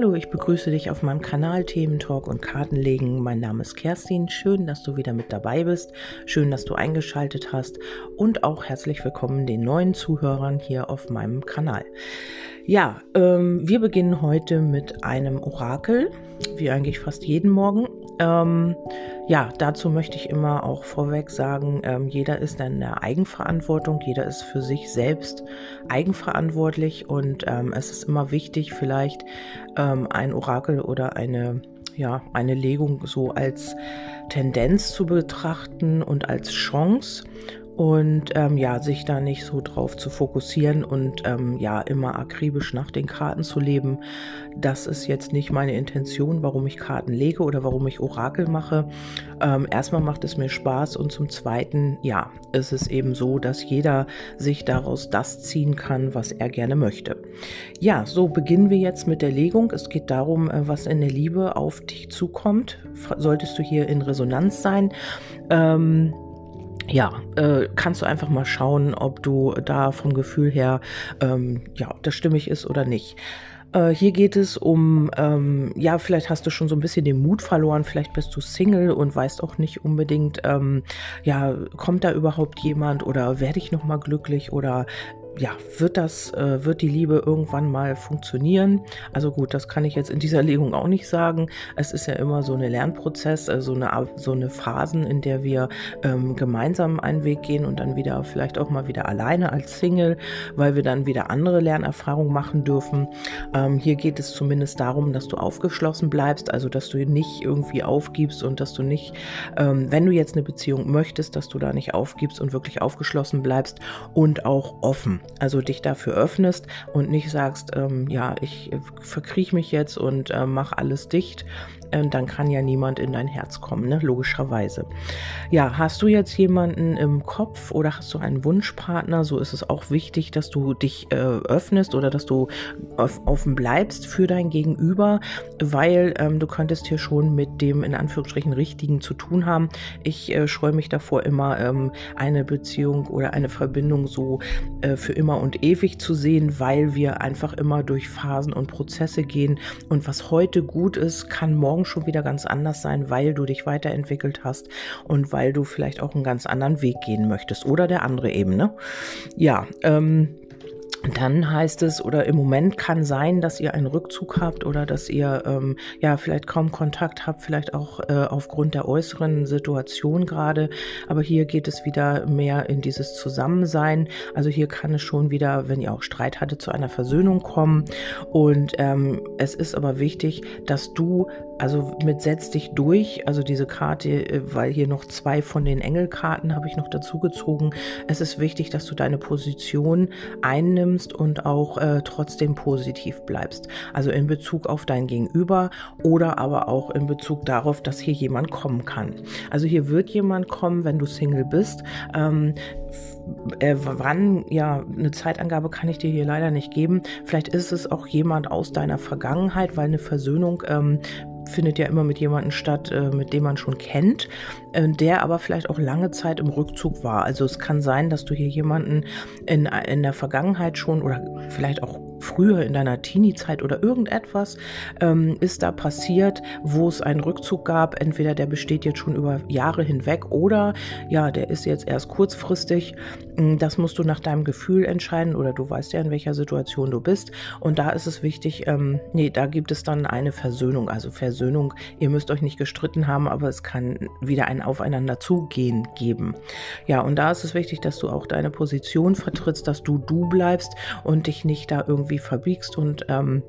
Hallo, ich begrüße dich auf meinem Kanal Themen Talk und Kartenlegen. Mein Name ist Kerstin. Schön, dass du wieder mit dabei bist. Schön, dass du eingeschaltet hast und auch herzlich willkommen den neuen Zuhörern hier auf meinem Kanal. Ja, ähm, wir beginnen heute mit einem Orakel, wie eigentlich fast jeden Morgen. Ähm, ja, dazu möchte ich immer auch vorweg sagen, ähm, jeder ist in der Eigenverantwortung, jeder ist für sich selbst eigenverantwortlich und ähm, es ist immer wichtig, vielleicht ähm, ein Orakel oder eine ja, eine Legung so als Tendenz zu betrachten und als Chance und ähm, ja, sich da nicht so drauf zu fokussieren und ähm, ja, immer akribisch nach den Karten zu leben. Das ist jetzt nicht meine Intention, warum ich Karten lege oder warum ich Orakel mache. Ähm, erstmal macht es mir Spaß und zum Zweiten, ja, ist es eben so, dass jeder sich daraus das ziehen kann, was er gerne möchte. Ja, so beginnen wir jetzt mit der Legung. Es geht darum, äh, was in der Liebe auf dich zukommt. Solltest du hier in Resonanz sein. Ähm, ja, äh, kannst du einfach mal schauen, ob du da vom Gefühl her, ähm, ja, ob das stimmig ist oder nicht. Äh, hier geht es um, ähm, ja, vielleicht hast du schon so ein bisschen den Mut verloren, vielleicht bist du Single und weißt auch nicht unbedingt, ähm, ja, kommt da überhaupt jemand oder werde ich nochmal glücklich oder ja, wird das, äh, wird die Liebe irgendwann mal funktionieren? Also gut, das kann ich jetzt in dieser Legung auch nicht sagen. Es ist ja immer so ein Lernprozess, also eine, so eine Phasen, in der wir ähm, gemeinsam einen Weg gehen und dann wieder vielleicht auch mal wieder alleine als Single, weil wir dann wieder andere Lernerfahrungen machen dürfen. Ähm, hier geht es zumindest darum, dass du aufgeschlossen bleibst, also dass du nicht irgendwie aufgibst und dass du nicht, ähm, wenn du jetzt eine Beziehung möchtest, dass du da nicht aufgibst und wirklich aufgeschlossen bleibst und auch offen. Also dich dafür öffnest und nicht sagst, ähm, ja, ich verkriech mich jetzt und äh, mach alles dicht, äh, dann kann ja niemand in dein Herz kommen, ne? logischerweise. Ja, hast du jetzt jemanden im Kopf oder hast du einen Wunschpartner, so ist es auch wichtig, dass du dich äh, öffnest oder dass du offen bleibst für dein Gegenüber, weil ähm, du könntest hier schon mit dem in Anführungsstrichen Richtigen zu tun haben. Ich äh, scheue mich davor immer, ähm, eine Beziehung oder eine Verbindung so äh, für immer und ewig zu sehen, weil wir einfach immer durch Phasen und Prozesse gehen und was heute gut ist, kann morgen schon wieder ganz anders sein, weil du dich weiterentwickelt hast und weil du vielleicht auch einen ganz anderen Weg gehen möchtest oder der andere eben, ne? Ja, ähm, dann heißt es, oder im Moment kann sein, dass ihr einen Rückzug habt oder dass ihr ähm, ja vielleicht kaum Kontakt habt, vielleicht auch äh, aufgrund der äußeren Situation gerade. Aber hier geht es wieder mehr in dieses Zusammensein. Also hier kann es schon wieder, wenn ihr auch Streit hattet, zu einer Versöhnung kommen. Und ähm, es ist aber wichtig, dass du also mit setz dich durch, also diese Karte, äh, weil hier noch zwei von den Engelkarten habe ich noch dazu gezogen. Es ist wichtig, dass du deine Position einnimmst und auch äh, trotzdem positiv bleibst. Also in Bezug auf dein Gegenüber oder aber auch in Bezug darauf, dass hier jemand kommen kann. Also hier wird jemand kommen, wenn du Single bist. Ähm, äh, wann, ja, eine Zeitangabe kann ich dir hier leider nicht geben. Vielleicht ist es auch jemand aus deiner Vergangenheit, weil eine Versöhnung ähm, findet ja immer mit jemandem statt, äh, mit dem man schon kennt, äh, der aber vielleicht auch lange Zeit im Rückzug war. Also es kann sein, dass du hier jemanden in, in der Vergangenheit schon oder vielleicht auch früher in deiner Teenie-Zeit oder irgendetwas ähm, ist da passiert, wo es einen Rückzug gab. Entweder der besteht jetzt schon über Jahre hinweg oder ja, der ist jetzt erst kurzfristig. Hm, das musst du nach deinem Gefühl entscheiden oder du weißt ja, in welcher Situation du bist. Und da ist es wichtig, ähm, nee, da gibt es dann eine Versöhnung. Also Versöhnung, ihr müsst euch nicht gestritten haben, aber es kann wieder ein Aufeinander zugehen geben. Ja, und da ist es wichtig, dass du auch deine Position vertrittst, dass du du bleibst und dich nicht da irgendwie irgendwie verbiegst und ähm,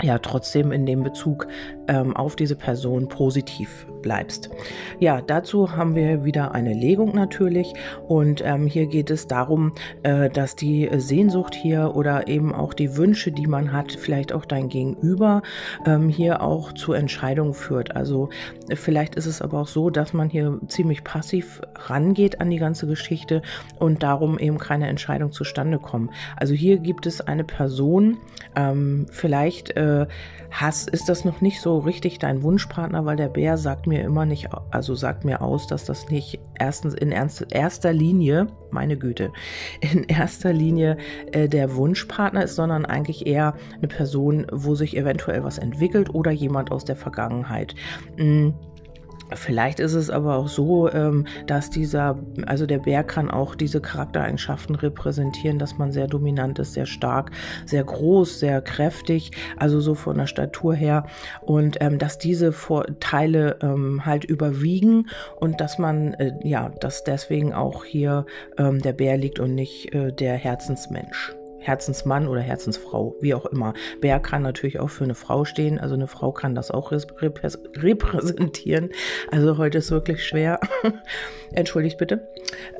ja trotzdem in dem Bezug ähm, auf diese Person positiv bleibst. Ja, dazu haben wir wieder eine Legung natürlich und ähm, hier geht es darum, äh, dass die Sehnsucht hier oder eben auch die Wünsche, die man hat, vielleicht auch dein Gegenüber ähm, hier auch zu Entscheidungen führt. Also vielleicht ist es aber auch so, dass man hier ziemlich passiv rangeht an die ganze Geschichte und darum eben keine Entscheidung zustande kommt. Also hier gibt es eine Person, ähm, vielleicht äh, äh, hast, ist das noch nicht so richtig dein Wunschpartner, weil der Bär sagt mir immer nicht, also sagt mir aus, dass das nicht erstens in erster Linie, meine Güte, in erster Linie äh, der Wunschpartner ist, sondern eigentlich eher eine Person, wo sich eventuell was entwickelt oder jemand aus der Vergangenheit. Mhm Vielleicht ist es aber auch so, ähm, dass dieser, also der Bär kann auch diese Charaktereigenschaften repräsentieren, dass man sehr dominant ist, sehr stark, sehr groß, sehr kräftig, also so von der Statur her und ähm, dass diese Vorteile ähm, halt überwiegen und dass man, äh, ja, dass deswegen auch hier der Bär liegt und nicht äh, der Herzensmensch. Herzensmann oder Herzensfrau, wie auch immer. Bär kann natürlich auch für eine Frau stehen, also eine Frau kann das auch repräsentieren. Also heute ist wirklich schwer. Entschuldigt bitte.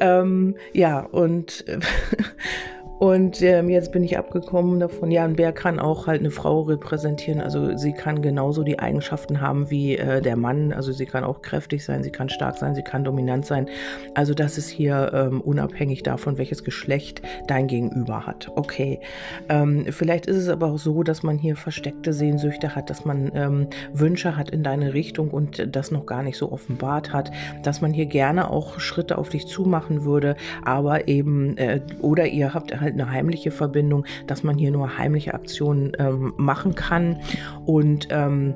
Ähm, ja, und Und ähm, jetzt bin ich abgekommen davon, ja, ein Bär kann auch halt eine Frau repräsentieren. Also sie kann genauso die Eigenschaften haben wie äh, der Mann. Also sie kann auch kräftig sein, sie kann stark sein, sie kann dominant sein. Also das ist hier ähm, unabhängig davon, welches Geschlecht dein Gegenüber hat. Okay. Ähm, vielleicht ist es aber auch so, dass man hier versteckte Sehnsüchte hat, dass man ähm, Wünsche hat in deine Richtung und das noch gar nicht so offenbart hat, dass man hier gerne auch Schritte auf dich zumachen würde, aber eben, äh, oder ihr habt halt halt eine heimliche Verbindung, dass man hier nur heimliche Aktionen ähm, machen kann. Und ähm,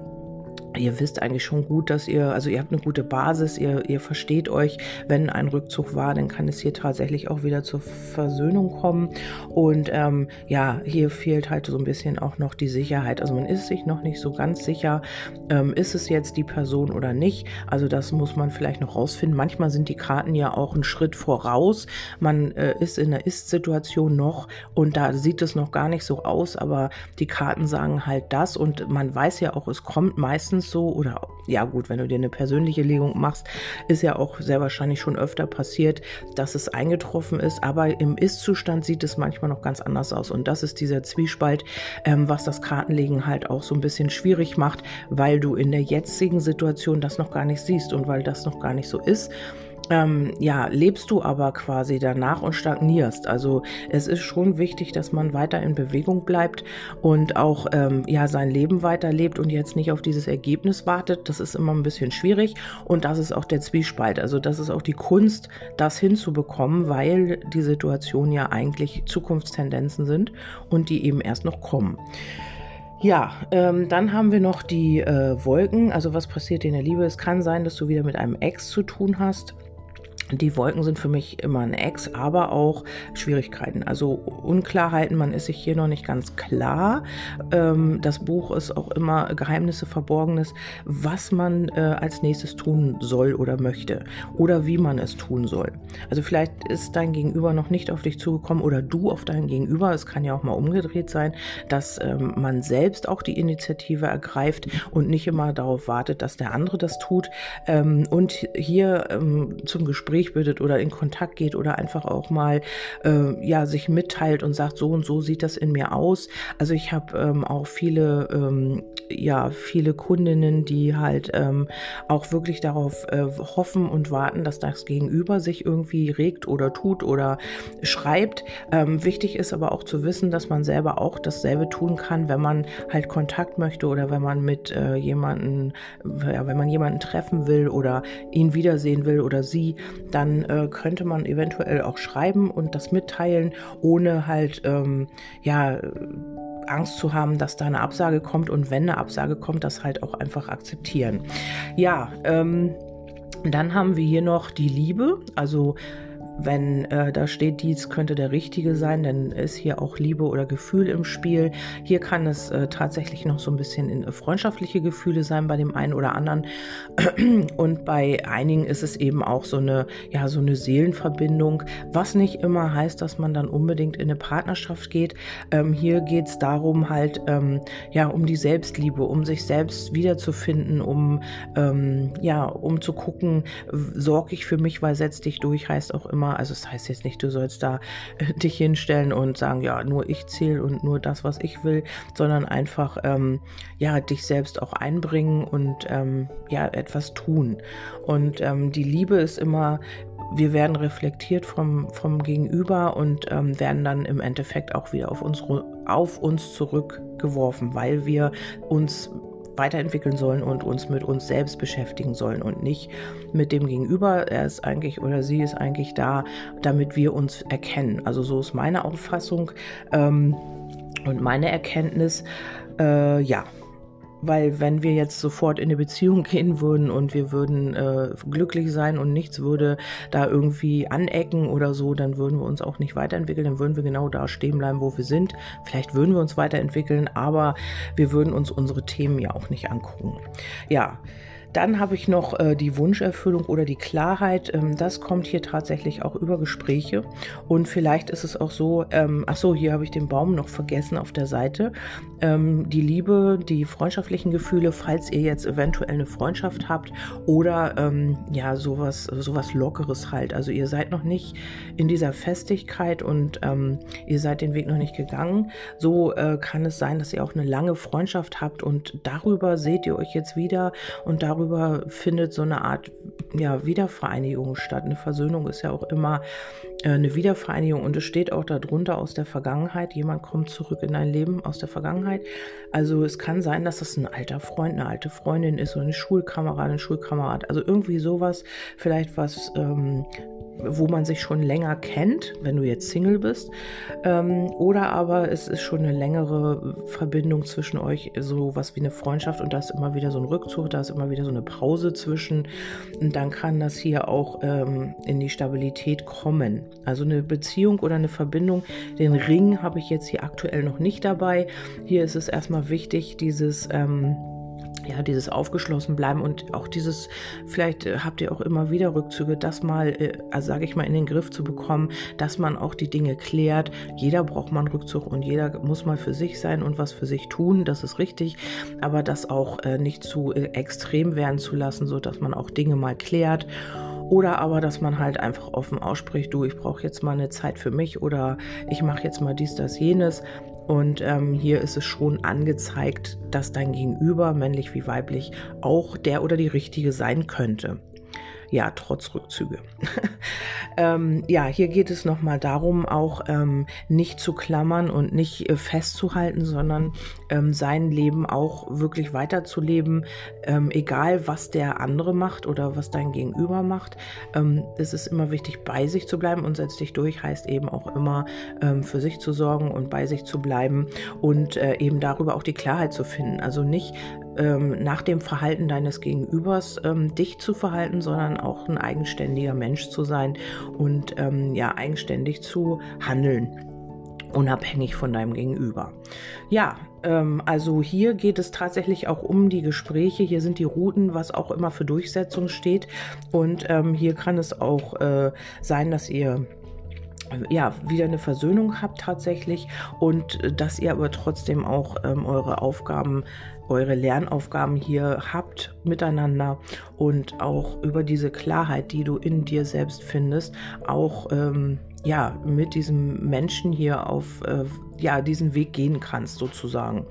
Ihr wisst eigentlich schon gut, dass ihr, also ihr habt eine gute Basis, ihr, ihr versteht euch, wenn ein Rückzug war, dann kann es hier tatsächlich auch wieder zur Versöhnung kommen. Und ähm, ja, hier fehlt halt so ein bisschen auch noch die Sicherheit. Also man ist sich noch nicht so ganz sicher, ähm, ist es jetzt die Person oder nicht. Also das muss man vielleicht noch rausfinden. Manchmal sind die Karten ja auch einen Schritt voraus. Man äh, ist in der Ist-Situation noch und da sieht es noch gar nicht so aus, aber die Karten sagen halt das und man weiß ja auch, es kommt meistens meistens so, oder ja gut, wenn du dir eine persönliche Legung machst, ist ja auch sehr wahrscheinlich schon öfter passiert, dass es eingetroffen ist, aber im Ist-Zustand sieht es manchmal noch ganz anders aus. Und das ist dieser Zwiespalt, ähm, was das Kartenlegen halt auch so ein bisschen schwierig macht, weil du in der jetzigen Situation das noch gar nicht siehst und weil das noch gar nicht so ist ähm, ja, lebst du aber quasi danach und stagnierst. Also es ist schon wichtig, dass man weiter in Bewegung bleibt und auch ähm, ja sein Leben weiterlebt und jetzt nicht auf dieses Ergebnis wartet. Das ist immer ein bisschen schwierig und das ist auch der Zwiespalt. Also das ist auch die Kunst, das hinzubekommen, weil die Situation ja eigentlich Zukunftstendenzen sind und die eben erst noch kommen. Ja, ähm, dann haben wir noch die äh, Wolken. Also was passiert in der Liebe? Es kann sein, dass du wieder mit einem Ex zu tun hast. Die Wolken sind für mich immer ein Ex, aber auch Schwierigkeiten, also Unklarheiten. Man ist sich hier noch nicht ganz klar. Ähm, das Buch ist auch immer Geheimnisse, Verborgenes, was man äh, als nächstes tun soll oder möchte oder wie man es tun soll. Also vielleicht ist dein Gegenüber noch nicht auf dich zugekommen oder du auf dein Gegenüber. Es kann ja auch mal umgedreht sein, dass ähm, man selbst auch die Initiative ergreift und nicht immer darauf wartet, dass der andere das tut. Ähm, und hier zum Gespräch Gespräch bittet oder in Kontakt geht oder einfach auch mal äh, ja sich mitteilt und sagt, so und so sieht das in mir aus. Also ich habe ähm, auch viele ähm, ja viele Kundinnen, die halt ähm, auch wirklich darauf äh, hoffen und warten, dass das Gegenüber sich irgendwie regt oder tut oder schreibt. Ähm, wichtig ist aber auch zu wissen, dass man selber auch dasselbe tun kann, wenn man halt Kontakt möchte oder wenn man mit äh, jemanden, ja, wenn man jemanden treffen will oder ihn wiedersehen will oder sie, dann äh, könnte man eventuell auch schreiben und das mitteilen, ohne halt ähm, ja Angst zu haben, dass da eine Absage kommt und wenn eine Absage kommt, das halt auch einfach akzeptieren. Ja, ähm, dann haben wir hier noch die Liebe, also wenn äh, da steht, dies könnte der richtige sein, dann ist hier auch Liebe oder Gefühl im Spiel. Hier kann es äh, tatsächlich noch so ein bisschen in, äh, freundschaftliche Gefühle sein bei dem einen oder anderen. Und bei einigen ist es eben auch so eine, ja, so eine Seelenverbindung, was nicht immer heißt, dass man dann unbedingt in eine Partnerschaft geht. Ähm, hier geht es darum, halt, ähm, ja, um die Selbstliebe, um sich selbst wiederzufinden, um, ähm, ja, um zu gucken, sorge ich für mich, weil setz dich durch heißt auch immer, immer, also es das heißt jetzt nicht, du sollst da äh, dich hinstellen und sagen, ja, nur ich zähle und nur das, was ich will, sondern einfach, ähm, ja, dich selbst auch einbringen und ähm, ja, etwas tun. Und ähm, die Liebe ist immer wir werden reflektiert vom, vom Gegenüber und ähm, werden dann im Endeffekt auch wieder auf uns, auf uns zurückgeworfen, weil wir uns weiterentwickeln sollen und uns mit uns selbst beschäftigen sollen und nicht mit dem Gegenüber. Er ist eigentlich oder sie ist eigentlich da, damit wir uns erkennen. Also so ist meine Auffassung ähm, und meine Erkenntnis. Äh, ja, weil wenn wir jetzt sofort in eine Beziehung gehen würden und wir würden äh, glücklich sein und nichts würde da irgendwie anecken oder so, dann würden wir uns auch nicht weiterentwickeln, dann würden wir genau da stehen bleiben, wo wir sind. Vielleicht würden wir uns weiterentwickeln, aber wir würden uns unsere Themen ja auch nicht angucken. Ja, dann habe ich noch äh, die Wunscherfüllung oder die Klarheit. Ähm, das kommt hier tatsächlich auch über Gespräche. Und vielleicht ist es auch so, ähm, ach so, hier habe ich den Baum noch vergessen auf der Seite. Ähm, die Liebe, die freundschaftlichen Gefühle, falls ihr jetzt eventuell eine Freundschaft habt oder ähm, ja, sowas, sowas Lockeres halt. Also ihr seid noch nicht in dieser Festigkeit und ähm, ihr seid den Weg noch nicht gegangen. So äh, kann es sein, dass ihr auch eine lange Freundschaft habt und darüber seht ihr euch jetzt wieder und darüber darüber findet so eine Art ja, Wiedervereinigung statt. Eine Versöhnung ist ja auch immer äh, eine Wiedervereinigung und es steht auch darunter aus der Vergangenheit. Jemand kommt zurück in dein Leben aus der Vergangenheit. Also es kann sein, dass das ein alter Freund, eine alte Freundin ist oder eine Schulkameradin, ein Schulkamerad. Also irgendwie sowas, vielleicht was ähm, wo man sich schon länger kennt, wenn du jetzt Single bist, ähm, oder aber es ist schon eine längere Verbindung zwischen euch, so was wie eine Freundschaft und da ist immer wieder so ein Rückzug, da ist immer wieder so eine Pause zwischen und dann kann das hier auch ähm, in die Stabilität kommen. Also eine Beziehung oder eine Verbindung, den Ring habe ich jetzt hier aktuell noch nicht dabei. Hier ist es erstmal wichtig, dieses ähm, ja, dieses aufgeschlossen bleiben und auch dieses, vielleicht äh, habt ihr auch immer wieder Rückzüge, das mal, äh, also sage ich mal, in den Griff zu bekommen, dass man auch die Dinge klärt. Jeder braucht mal einen Rückzug und jeder muss mal für sich sein und was für sich tun, das ist richtig, aber das auch äh, nicht zu äh, extrem werden zu lassen, so dass man auch Dinge mal klärt. Oder aber, dass man halt einfach offen ausspricht, du, ich brauche jetzt mal eine Zeit für mich oder ich mache jetzt mal dies, das, jenes. Und ähm, hier ist es schon angezeigt, dass dein Gegenüber, männlich wie weiblich, auch der oder die richtige sein könnte ja, trotz Rückzüge. ähm, ja, hier geht es nochmal darum, auch ähm, nicht zu klammern und nicht äh, festzuhalten, sondern ähm, sein Leben auch wirklich weiterzuleben, ähm, egal was der andere macht oder was dein Gegenüber macht. Ähm, es ist immer wichtig, bei sich zu bleiben und setz dich durch heißt eben auch immer ähm, für sich zu sorgen und bei sich zu bleiben und äh, eben darüber auch die Klarheit zu finden. Also nicht ähm, nach dem Verhalten deines Gegenübers ähm, dich zu verhalten, sondern auch ein eigenständiger Mensch zu sein und ähm, ja eigenständig zu handeln unabhängig von deinem Gegenüber. Ja, ähm, also hier geht es tatsächlich auch um die Gespräche. Hier sind die Routen, was auch immer für Durchsetzung steht. Und ähm, hier kann es auch äh, sein, dass ihr ja, wieder eine Versöhnung habt tatsächlich und äh, dass ihr aber trotzdem auch ähm, eure Aufgaben, eure Lernaufgaben hier habt miteinander und auch über diese Klarheit, die du in dir selbst findest, auch ähm, ja, mit diesem Menschen hier auf äh, ja, diesen Weg gehen kannst, sozusagen.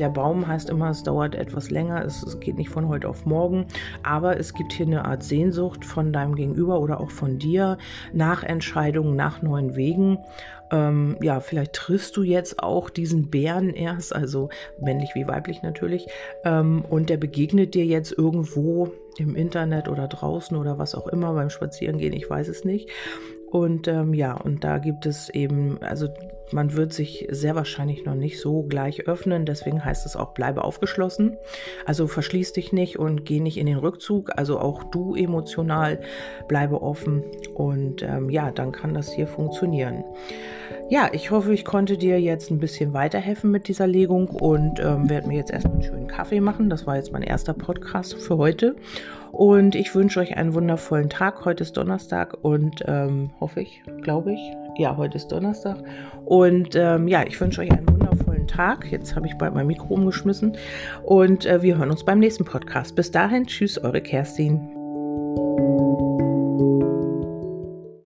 Der Baum heißt immer, es dauert etwas länger, es, es, geht nicht von heute auf morgen, aber es gibt hier eine Art Sehnsucht von deinem Gegenüber oder auch von dir nach Entscheidungen, nach neuen Wegen. Ähm, ja, vielleicht triffst du jetzt auch diesen Bären erst, also männlich wie weiblich natürlich, ähm, und der begegnet dir jetzt irgendwo im Internet oder draußen oder was auch immer beim Spazierengehen, ich weiß es nicht. Und ähm, ja, und da gibt es eben, also man wird sich sehr wahrscheinlich noch nicht so gleich öffnen, deswegen heißt es auch, bleibe aufgeschlossen. Also verschließ dich nicht und geh nicht in den Rückzug. Also auch du emotional bleibe offen und ähm, ja, dann kann das hier funktionieren. Ja, ich hoffe, ich konnte dir jetzt ein bisschen weiterhelfen mit dieser Legung und ähm, werde mir jetzt erstmal einen schönen Kaffee machen. Das war jetzt mein erster Podcast für heute. Und ich wünsche euch einen wundervollen Tag. Heute ist Donnerstag und ähm, hoffe ich, glaube ich. Ja, heute ist Donnerstag. Und ähm, ja, ich wünsche euch einen wundervollen Tag. Jetzt habe ich bald mein Mikro umgeschmissen. Und äh, wir hören uns beim nächsten Podcast. Bis dahin, tschüss, eure Kerstin.